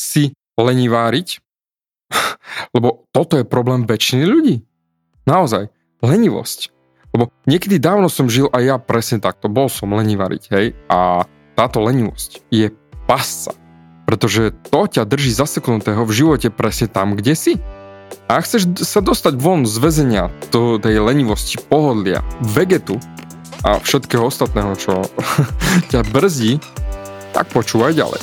si leniváriť, lebo toto je problém väčšiny ľudí. Naozaj, lenivosť. Lebo niekedy dávno som žil aj ja presne takto, bol som lenivariť, hej, a táto lenivosť je pasca, pretože to ťa drží zaseknutého v živote presne tam, kde si. A ak chceš sa dostať von z väzenia do tej lenivosti, pohodlia, vegetu a všetkého ostatného, čo ťa brzdí, tak počúvaj ďalej.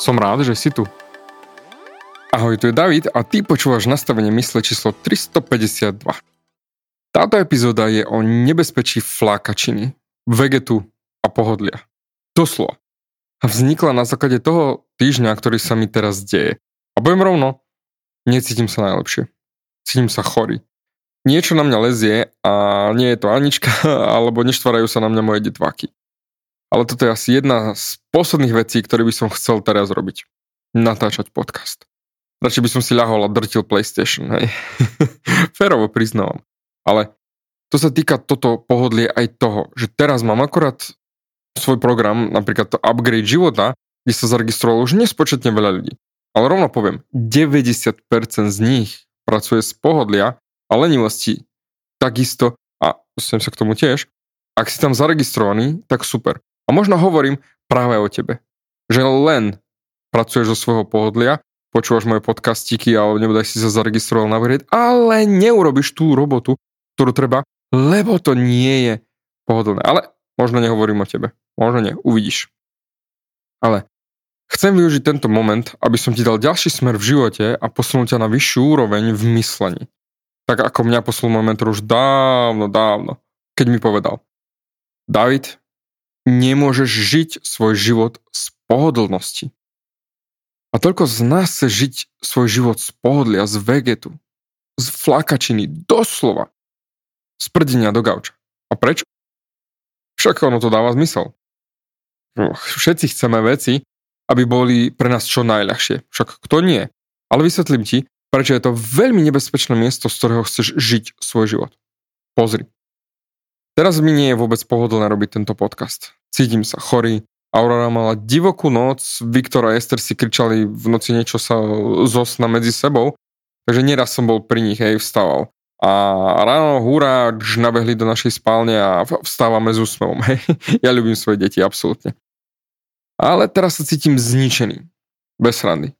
Som rád, že si tu. Ahoj, tu je David a ty počúvaš nastavenie mysle číslo 352. Táto epizóda je o nebezpečí flákačiny, vegetu a pohodlia. Doslova. A vznikla na základe toho týždňa, ktorý sa mi teraz deje. A poviem rovno, necítim sa najlepšie. Cítim sa chorý. Niečo na mňa lezie a nie je to Anička, alebo neštvárajú sa na mňa moje detváky. Ale toto je asi jedna z posledných vecí, ktoré by som chcel teraz robiť. Natáčať podcast. Radšej by som si ľahol a drtil PlayStation, hej. Férovo priznávam. Ale to sa týka toto pohodlie aj toho, že teraz mám akorát svoj program, napríklad to upgrade života, kde sa zaregistrovalo už nespočetne veľa ľudí. Ale rovno poviem, 90% z nich pracuje z pohodlia a lenivosti takisto, a dostanem sa k tomu tiež, ak si tam zaregistrovaný, tak super. A možno hovorím práve o tebe. Že len pracuješ zo svojho pohodlia, počúvaš moje podcastíky alebo nebodaj si sa zaregistroval na Veriet, ale neurobiš tú robotu, ktorú treba, lebo to nie je pohodlné. Ale možno nehovorím o tebe. Možno nie, uvidíš. Ale chcem využiť tento moment, aby som ti dal ďalší smer v živote a posunul ťa na vyššiu úroveň v myslení. Tak ako mňa posunul moment už dávno, dávno, keď mi povedal David, nemôžeš žiť svoj život z pohodlnosti. A toľko z nás chce žiť svoj život z pohodlia, z vegetu, z flakačiny, doslova. Z prdenia do gauča. A prečo? Však ono to dáva zmysel. Všetci chceme veci, aby boli pre nás čo najľahšie. Však kto nie? Ale vysvetlím ti, prečo je to veľmi nebezpečné miesto, z ktorého chceš žiť svoj život. Pozri. Teraz mi nie je vôbec pohodlné robiť tento podcast. Cítim sa chorý, Aurora mala divokú noc, Viktor a Ester si kričali v noci niečo sa zo medzi sebou, takže nieraz som bol pri nich, hej, vstával. A ráno húra, nabehli do našej spálne a vstávame s úsmevom, hej. Ja ľúbim svoje deti, absolútne. Ale teraz sa cítim zničený. Bez randy.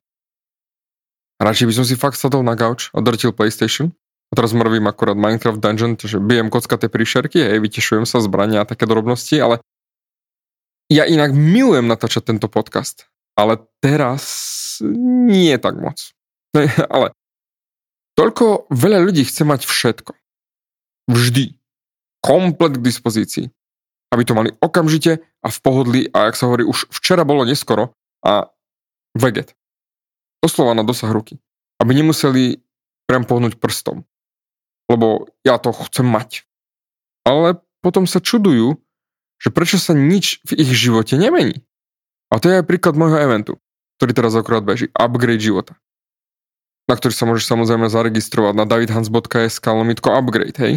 Radšej by som si fakt sadol na gauč a drtil PlayStation a teraz mrvím akurát Minecraft Dungeon, takže bijem kockaté príšerky, hej, vytešujem sa zbrania a také drobnosti, ale ja inak milujem natáčať tento podcast. Ale teraz nie tak moc. ale toľko veľa ľudí chce mať všetko. Vždy. Komplet k dispozícii. Aby to mali okamžite a v pohodlí a jak sa hovorí, už včera bolo neskoro a veget. Doslova na dosah ruky. Aby nemuseli priam pohnúť prstom lebo ja to chcem mať. Ale potom sa čudujú, že prečo sa nič v ich živote nemení. A to je aj príklad môjho eventu, ktorý teraz akurát beží. Upgrade života. Na ktorý sa môžeš samozrejme zaregistrovať na davidhans.sk lomitko upgrade, hej.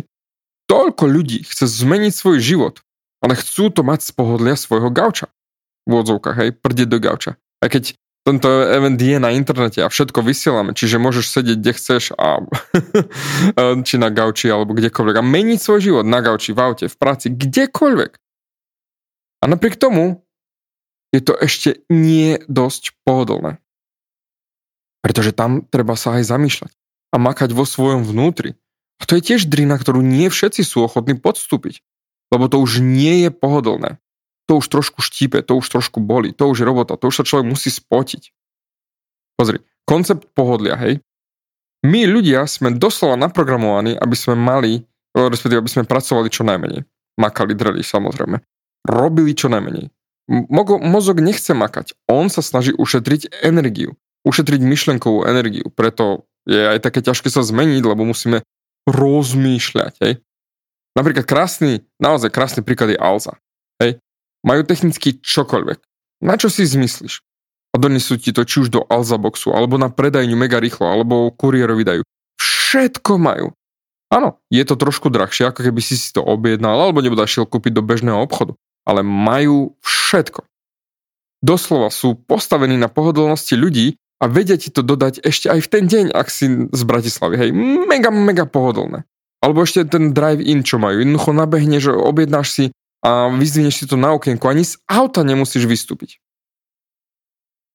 Toľko ľudí chce zmeniť svoj život, ale chcú to mať z pohodlia svojho gauča. V odzovkách, hej, prdeť do gauča. A keď tento event je na internete a všetko vysielame, čiže môžeš sedieť kde chceš a či na gauči alebo kdekoľvek a meniť svoj život na gauči, v aute, v práci, kdekoľvek. A napriek tomu je to ešte nie dosť pohodlné. Pretože tam treba sa aj zamýšľať a makať vo svojom vnútri. A to je tiež drina, ktorú nie všetci sú ochotní podstúpiť. Lebo to už nie je pohodlné. To už trošku štípe, to už trošku boli, to už je robota, to už sa človek musí spotiť. Pozri, koncept pohodlia, hej. My ľudia sme doslova naprogramovaní, aby sme mali, respektíve aby sme pracovali čo najmenej. Makali, dreli, samozrejme. Robili čo najmenej. Mozog nechce makať. On sa snaží ušetriť energiu ušetriť myšlenkovú energiu. Preto je aj také ťažké sa zmeniť, lebo musíme rozmýšľať. Hej. Napríklad krásny, naozaj krásny príklad je Alza. Majú technicky čokoľvek. Na čo si zmyslíš? A donesú ti to či už do Alza boxu, alebo na predajňu mega rýchlo, alebo kuriérovi dajú. Všetko majú. Áno, je to trošku drahšie, ako keby si si to objednal, alebo nebude šiel kúpiť do bežného obchodu. Ale majú všetko. Doslova sú postavení na pohodlnosti ľudí, a vedia ti to dodať ešte aj v ten deň, ak si z Bratislavy. Hej, mega, mega pohodlné. Alebo ešte ten drive-in, čo majú. Jednoducho nabehneš, objednáš si a vyzvineš si to na okienku. Ani z auta nemusíš vystúpiť.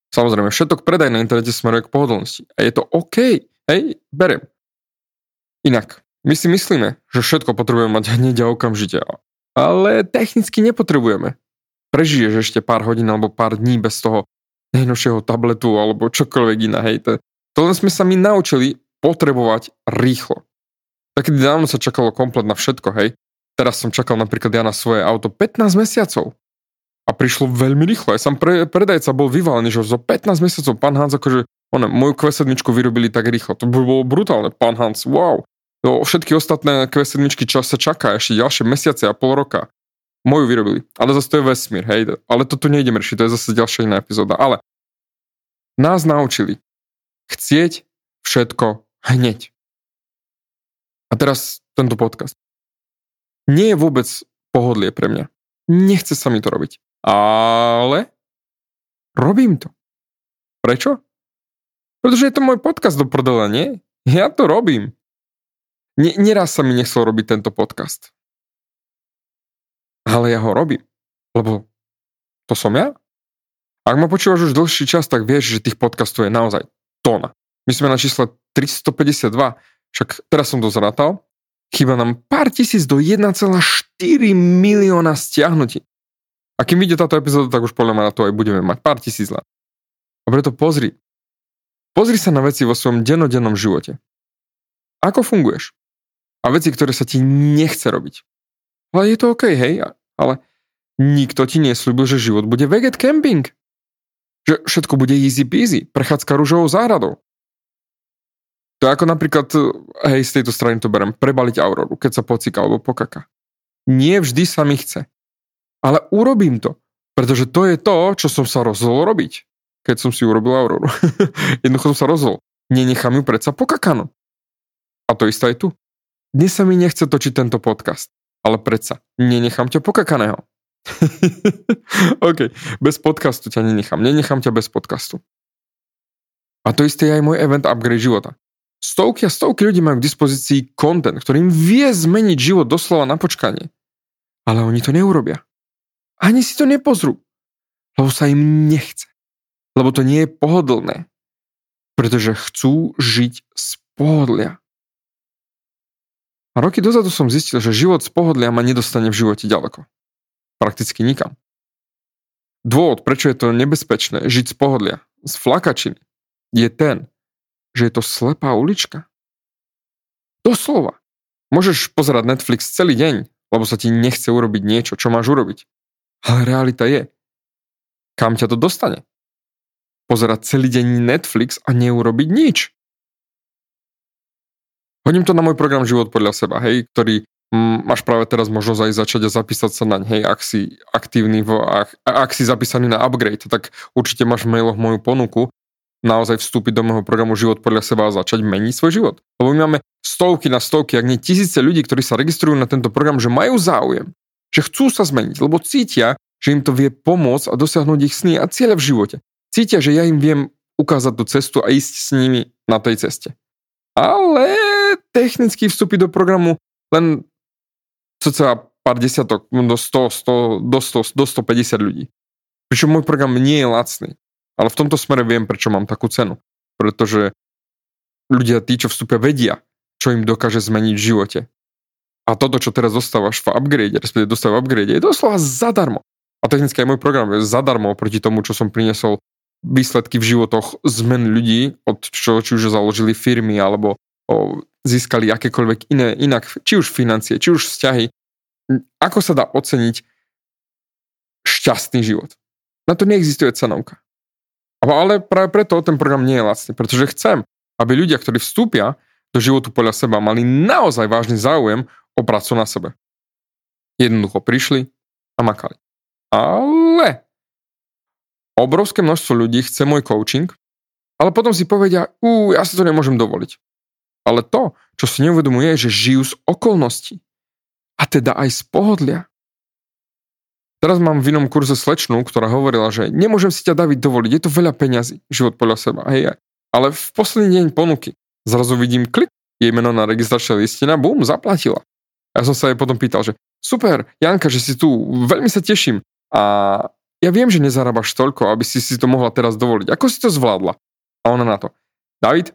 Samozrejme, všetok predaj na internete smeruje k pohodlnosti. A je to OK. Hej, berem. Inak, my si myslíme, že všetko potrebujeme mať hneď a okamžite. Ale technicky nepotrebujeme. Prežiješ ešte pár hodín alebo pár dní bez toho, najnovšieho tabletu alebo čokoľvek iné, hej. To, to len sme sa my naučili potrebovať rýchlo. Tak dávno sa čakalo komplet na všetko, hej. Teraz som čakal napríklad ja na svoje auto 15 mesiacov. A prišlo veľmi rýchlo. Ja som pre, predajca bol vyvalený, že zo 15 mesiacov pán Hans akože one, moju kvesedničku vyrobili tak rýchlo. To bolo brutálne. Pán Hans, wow. No, všetky ostatné kvesedničky čas sa čaká ešte ďalšie mesiace a pol roka. Moju vyrobili. Ale zase to je vesmír, hej. Ale toto nejdem riešiť, to je zase ďalšia iná epizóda. Ale nás naučili chcieť všetko hneď. A teraz tento podcast. Nie je vôbec pohodlie pre mňa. Nechce sa mi to robiť. Ale robím to. Prečo? Pretože je to môj podcast do prdela, nie? Ja to robím. N- neraz sa mi nechcel robiť tento podcast ale ja ho robím, lebo to som ja. Ak ma počúvaš už dlhší čas, tak vieš, že tých podcastov je naozaj tóna. My sme na čísle 352, však teraz som to zratal, chýba nám pár tisíc do 1,4 milióna stiahnutí. A kým vyjde táto epizóda, tak už podľa mňa na to aj budeme mať pár tisíc len. A preto pozri. Pozri sa na veci vo svojom denodennom živote. Ako funguješ? A veci, ktoré sa ti nechce robiť. Ale je to OK, hej? Ale nikto ti neslúbil, že život bude veget camping. Že všetko bude easy peasy, prechádzka rúžovou záhradou. To je ako napríklad, hej, z tejto strany to berem, prebaliť auroru, keď sa pocika alebo pokaka. Nie vždy sa mi chce. Ale urobím to, pretože to je to, čo som sa rozhodol robiť, keď som si urobil auroru. Jednoducho som sa rozhodol. Nenechám ju predsa pokakanú. A to isté aj tu. Dnes sa mi nechce točiť tento podcast ale predsa, nenechám ťa pokakaného. OK, bez podcastu ťa nenechám, nenechám ťa bez podcastu. A to isté je aj môj event Upgrade života. Stovky a stovky ľudí majú k dispozícii content, ktorý im vie zmeniť život doslova na počkanie. Ale oni to neurobia. Ani si to nepozrú. Lebo sa im nechce. Lebo to nie je pohodlné. Pretože chcú žiť z pohodlia. A roky dozadu som zistil, že život z pohodlia ma nedostane v živote ďaleko. Prakticky nikam. Dôvod, prečo je to nebezpečné žiť z pohodlia, z flakačiny, je ten, že je to slepá ulička. Doslova. Môžeš pozerať Netflix celý deň, lebo sa ti nechce urobiť niečo, čo máš urobiť. Ale realita je, kam ťa to dostane? Pozerať celý deň Netflix a neurobiť nič. Hodím to na môj program Život podľa seba, hej, ktorý mm, máš práve teraz možnosť aj začať a zapísať sa naň, hej, ak si aktívny, v, ak, ak si zapísaný na upgrade, tak určite máš v mailoch moju ponuku naozaj vstúpiť do môjho programu Život podľa seba a začať meniť svoj život. Lebo my máme stovky na stovky, ak nie tisíce ľudí, ktorí sa registrujú na tento program, že majú záujem, že chcú sa zmeniť, lebo cítia, že im to vie pomôcť a dosiahnuť ich sny a cieľe v živote. Cítia, že ja im viem ukázať tú cestu a ísť s nimi na tej ceste. Ale technicky vstúpiť do programu len cca pár desiatok, do 100, 100, do 100, do 150 ľudí. Pričom môj program nie je lacný. Ale v tomto smere viem, prečo mám takú cenu. Pretože ľudia, tí, čo vstúpia, vedia, čo im dokáže zmeniť v živote. A toto, čo teraz dostávaš v upgrade, respektíve dostávaš v upgrade, je doslova zadarmo. A technicky aj môj program je zadarmo proti tomu, čo som priniesol výsledky v životoch zmen ľudí, od čo či už založili firmy, alebo o, získali akékoľvek iné, inak, či už financie, či už vzťahy. Ako sa dá oceniť šťastný život? Na to neexistuje cenovka. Ale práve preto ten program nie je lacný, pretože chcem, aby ľudia, ktorí vstúpia do životu podľa seba, mali naozaj vážny záujem o prácu na sebe. Jednoducho prišli a makali. Ale obrovské množstvo ľudí chce môj coaching, ale potom si povedia, ú, ja si to nemôžem dovoliť. Ale to, čo si neuvedomuje, je, že žijú z okolností. A teda aj z pohodlia. Teraz mám v inom kurze slečnú, ktorá hovorila, že nemôžem si ťa David dovoliť, je to veľa peňazí, život podľa seba. Hej, ale v posledný deň ponuky zrazu vidím klik, jej meno na registračnej listina, bum, zaplatila. Ja som sa jej potom pýtal, že super, Janka, že si tu, veľmi sa teším. A ja viem, že nezarábaš toľko, aby si si to mohla teraz dovoliť. Ako si to zvládla? A ona na to. David,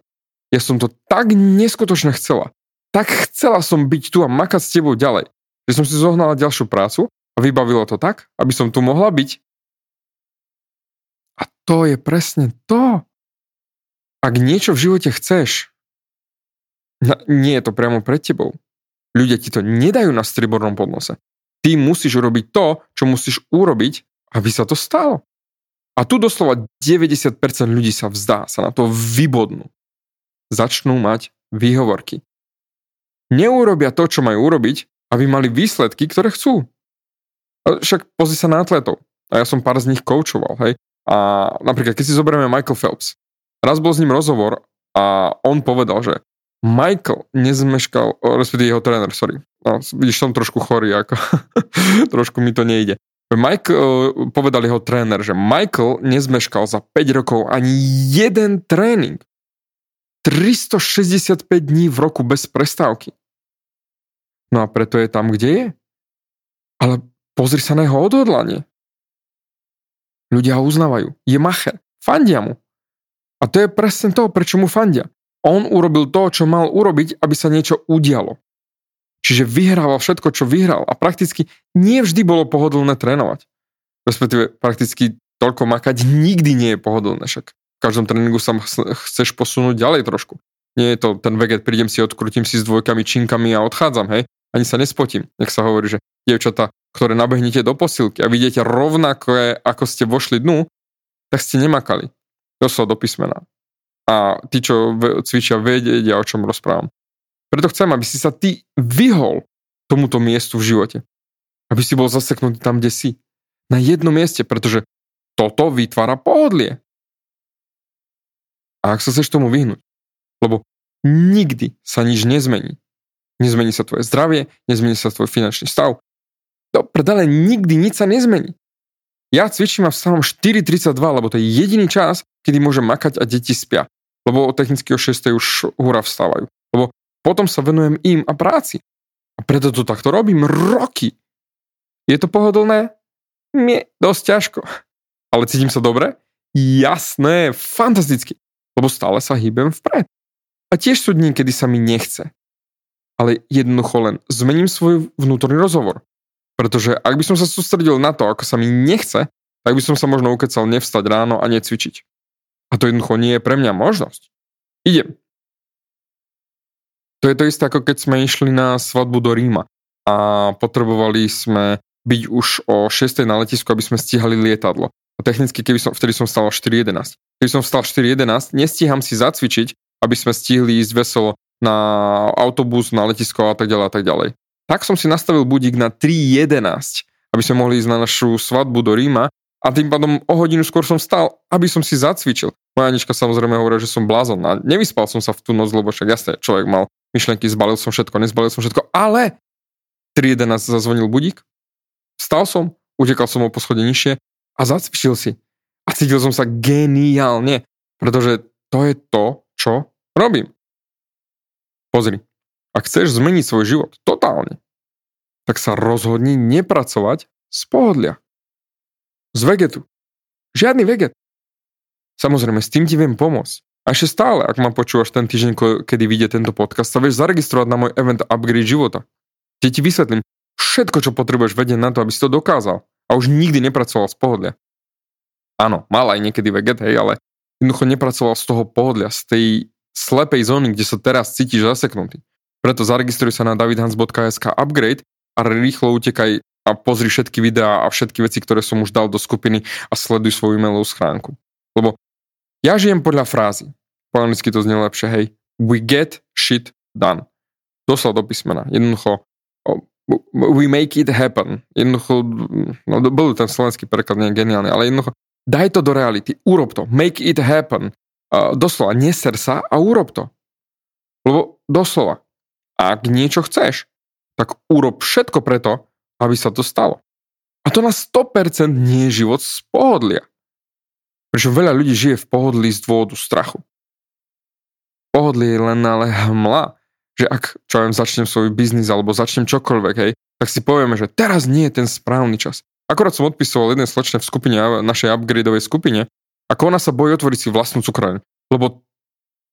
ja som to tak neskutočne chcela. Tak chcela som byť tu a makať s tebou ďalej. Že som si zohnala ďalšiu prácu a vybavilo to tak, aby som tu mohla byť. A to je presne to. Ak niečo v živote chceš, nie je to priamo pred tebou. Ľudia ti to nedajú na stribornom podnose. Ty musíš urobiť to, čo musíš urobiť, aby sa to stalo. A tu doslova 90% ľudí sa vzdá, sa na to vybodnú. Začnú mať výhovorky. Neurobia to, čo majú urobiť, aby mali výsledky, ktoré chcú. Však pozri sa na atletov. A ja som pár z nich koučoval, hej. A napríklad, keď si zoberieme Michael Phelps, raz bol s ním rozhovor a on povedal, že Michael nezmeškal, respektíve jeho tréner, sorry. No, vidíš, som trošku chorý, ako trošku mi to nejde. Uh, povedal jeho tréner, že Michael nezmeškal za 5 rokov ani jeden tréning. 365 dní v roku bez prestávky. No a preto je tam, kde je. Ale pozri sa na jeho odhodlanie. Ľudia ho uznávajú. Je macher. Fandia mu. A to je presne to, prečo mu fandia. On urobil to, čo mal urobiť, aby sa niečo udialo. Čiže vyhrával všetko, čo vyhral a prakticky nie vždy bolo pohodlné trénovať. Respektíve prakticky toľko makať nikdy nie je pohodlné, však v každom tréningu sa chceš posunúť ďalej trošku. Nie je to ten veget, prídem si, odkrutím si s dvojkami, činkami a odchádzam, hej, ani sa nespotím. Nech sa hovorí, že dievčata, ktoré nabehnete do posilky a vidíte rovnako, ako ste vošli dnu, tak ste nemakali. sa do písmena a tí, čo cvičia, vedia, o čom rozprávam. Preto chcem, aby si sa ty vyhol tomuto miestu v živote. Aby si bol zaseknutý tam, kde si. Na jednom mieste, pretože toto vytvára pohodlie. A ak sa chceš tomu vyhnúť, lebo nikdy sa nič nezmení. Nezmení sa tvoje zdravie, nezmení sa tvoj finančný stav. Do predale nikdy nič sa nezmení. Ja cvičím a vstávam 4.32, lebo to je jediný čas, kedy môžem makať a deti spia. Lebo technicky o 6. už hura vstávajú. Lebo potom sa venujem im a práci. A preto to takto robím roky. Je to pohodlné? Nie, dosť ťažko. Ale cítim sa dobre? Jasné, fantasticky. Lebo stále sa hýbem vpred. A tiež sú dní, kedy sa mi nechce. Ale jednoducho len zmením svoj vnútorný rozhovor. Pretože ak by som sa sústredil na to, ako sa mi nechce, tak by som sa možno ukecal nevstať ráno a necvičiť. A to jednoducho nie je pre mňa možnosť. Idem. To je to isté, ako keď sme išli na svadbu do Ríma a potrebovali sme byť už o 6. na letisku, aby sme stíhali lietadlo. A technicky, keby som, vtedy som stal 4.11. Keby som vstal 4.11, nestíham si zacvičiť, aby sme stihli ísť veselo na autobus, na letisko a tak ďalej a tak ďalej tak som si nastavil budík na 3.11, aby sme mohli ísť na našu svadbu do Ríma a tým pádom o hodinu skôr som stal, aby som si zacvičil. Moja Anička samozrejme hovorila, že som blázon a nevyspal som sa v tú noc, lebo však jasne, človek mal myšlenky, zbalil som všetko, nezbalil som všetko, ale 3.11 zazvonil budík, vstal som, utekal som o poschodie nižšie a zacvičil si. A cítil som sa geniálne, pretože to je to, čo robím. Pozri, ak chceš zmeniť svoj život totálne, tak sa rozhodni nepracovať z pohodlia. Z vegetu. Žiadny veget. Samozrejme, s tým ti viem pomôcť. A ešte stále, ak ma počúvaš ten týždeň, kedy vyjde tento podcast, sa vieš zaregistrovať na môj event Upgrade života. Kde ti vysvetlím všetko, čo potrebuješ vedieť na to, aby si to dokázal. A už nikdy nepracoval z pohodlia. Áno, mal aj niekedy veget, hej, ale jednoducho nepracoval z toho pohodlia, z tej slepej zóny, kde sa teraz cítiš zaseknutý. Preto zaregistruj sa na davidhans.sk upgrade a rýchlo utekaj a pozri všetky videá a všetky veci, ktoré som už dal do skupiny a sleduj svoju e-mailovú schránku. Lebo ja žijem podľa frázy. Po anglicky to znie lepšie, hej. We get shit done. Doslova do písmena. Jednoducho we make it happen. Jednoducho, no bol ten slovenský preklad nie geniálny, ale jednoducho daj to do reality, urob to, make it happen. Uh, doslova, neser sa a urob to. Lebo doslova, ak niečo chceš, tak urob všetko preto, aby sa to stalo. A to na 100% nie je život z pohodlia. Prečo veľa ľudí žije v pohodlí z dôvodu strachu. Pohodlie je len ale hmla, že ak čo viem, začnem svoj biznis alebo začnem čokoľvek, hej, tak si povieme, že teraz nie je ten správny čas. Akorát som odpisoval jednej slečne v skupine, našej upgradeovej skupine, ako ona sa bojí otvoriť si vlastnú cukroň, lebo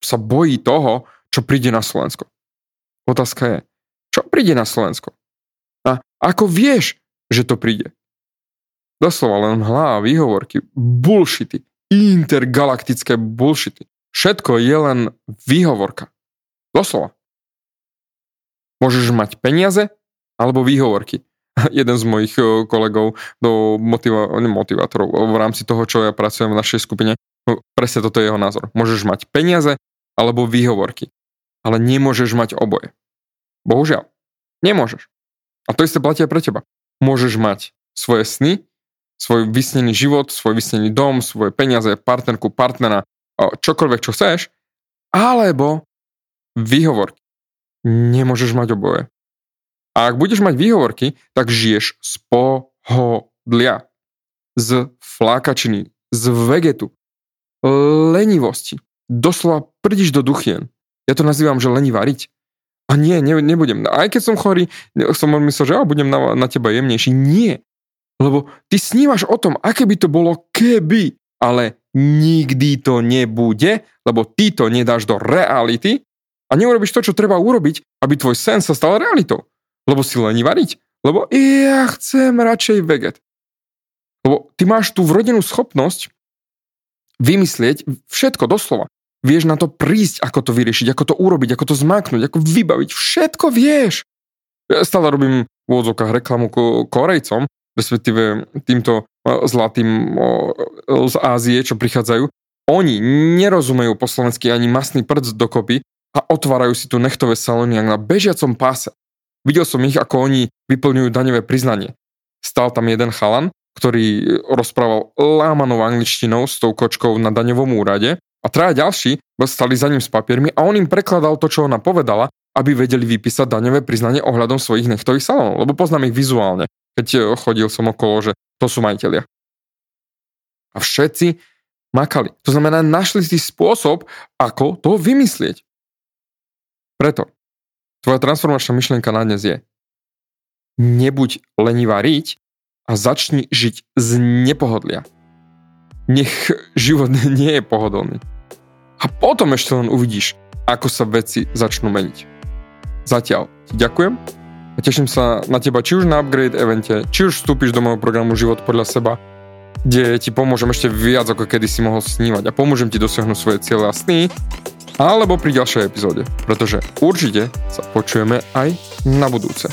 sa bojí toho, čo príde na Slovensko. Otázka je, čo príde na Slovensko? A ako vieš, že to príde? Doslova len hlá, výhovorky, bullshity intergalaktické bullshity. Všetko je len výhovorka. Doslova. Môžeš mať peniaze alebo výhovorky. Jeden z mojich eh, kolegov do motiva- motivátorov v rámci toho, čo ja pracujem v našej skupine, no, presne toto je jeho názor. Môžeš mať peniaze alebo výhovorky, ale nemôžeš mať oboje. Bohužiaľ, nemôžeš. A to isté platia pre teba. Môžeš mať svoje sny svoj vysnený život, svoj vysnený dom, svoje peniaze, partnerku, partnera, čokoľvek, čo chceš, alebo výhovorky. Nemôžeš mať oboje. A ak budeš mať výhovorky, tak žiješ z pohodlia, z flákačiny, z vegetu, lenivosti. Doslova prdíš do duchien. Ja to nazývam, že lení variť. A nie, ne, nebudem. Aj keď som chorý, som myslel, že ja budem na, na teba jemnejší. Nie. Lebo ty snívaš o tom, aké by to bolo keby, ale nikdy to nebude, lebo ty to nedáš do reality a neurobiš to, čo treba urobiť, aby tvoj sen sa stal realitou. Lebo si lení variť. Lebo ja chcem radšej veget. Lebo ty máš tú vrodenú schopnosť vymyslieť všetko doslova. Vieš na to prísť, ako to vyriešiť, ako to urobiť, ako to zmaknúť, ako vybaviť. Všetko vieš. Ja stále robím v úvodzovkách reklamu Korejcom, respektíve týmto zlatým z Ázie, čo prichádzajú, oni nerozumejú po slovensky ani masný prd dokopy a otvárajú si tu nechtové salóny na bežiacom páse. Videl som ich, ako oni vyplňujú daňové priznanie. Stal tam jeden chalan, ktorý rozprával lámanou angličtinou s tou kočkou na daňovom úrade a traja ďalší stali za ním s papiermi a on im prekladal to, čo ona povedala, aby vedeli vypísať daňové priznanie ohľadom svojich nechtových salónov, lebo poznám ich vizuálne keď e, chodil som okolo, že to sú majiteľia. A všetci makali. To znamená, našli si spôsob, ako to vymyslieť. Preto tvoja transformačná myšlienka na dnes je nebuď lenivá riť a začni žiť z nepohodlia. Nech život nie je pohodlný. A potom ešte len uvidíš, ako sa veci začnú meniť. Zatiaľ ti ďakujem a teším sa na teba či už na upgrade evente, či už vstúpiš do môjho programu Život podľa seba, kde ti pomôžem ešte viac ako kedy si mohol snívať a pomôžem ti dosiahnuť svoje cieľe a sny, alebo pri ďalšej epizóde, pretože určite sa počujeme aj na budúce.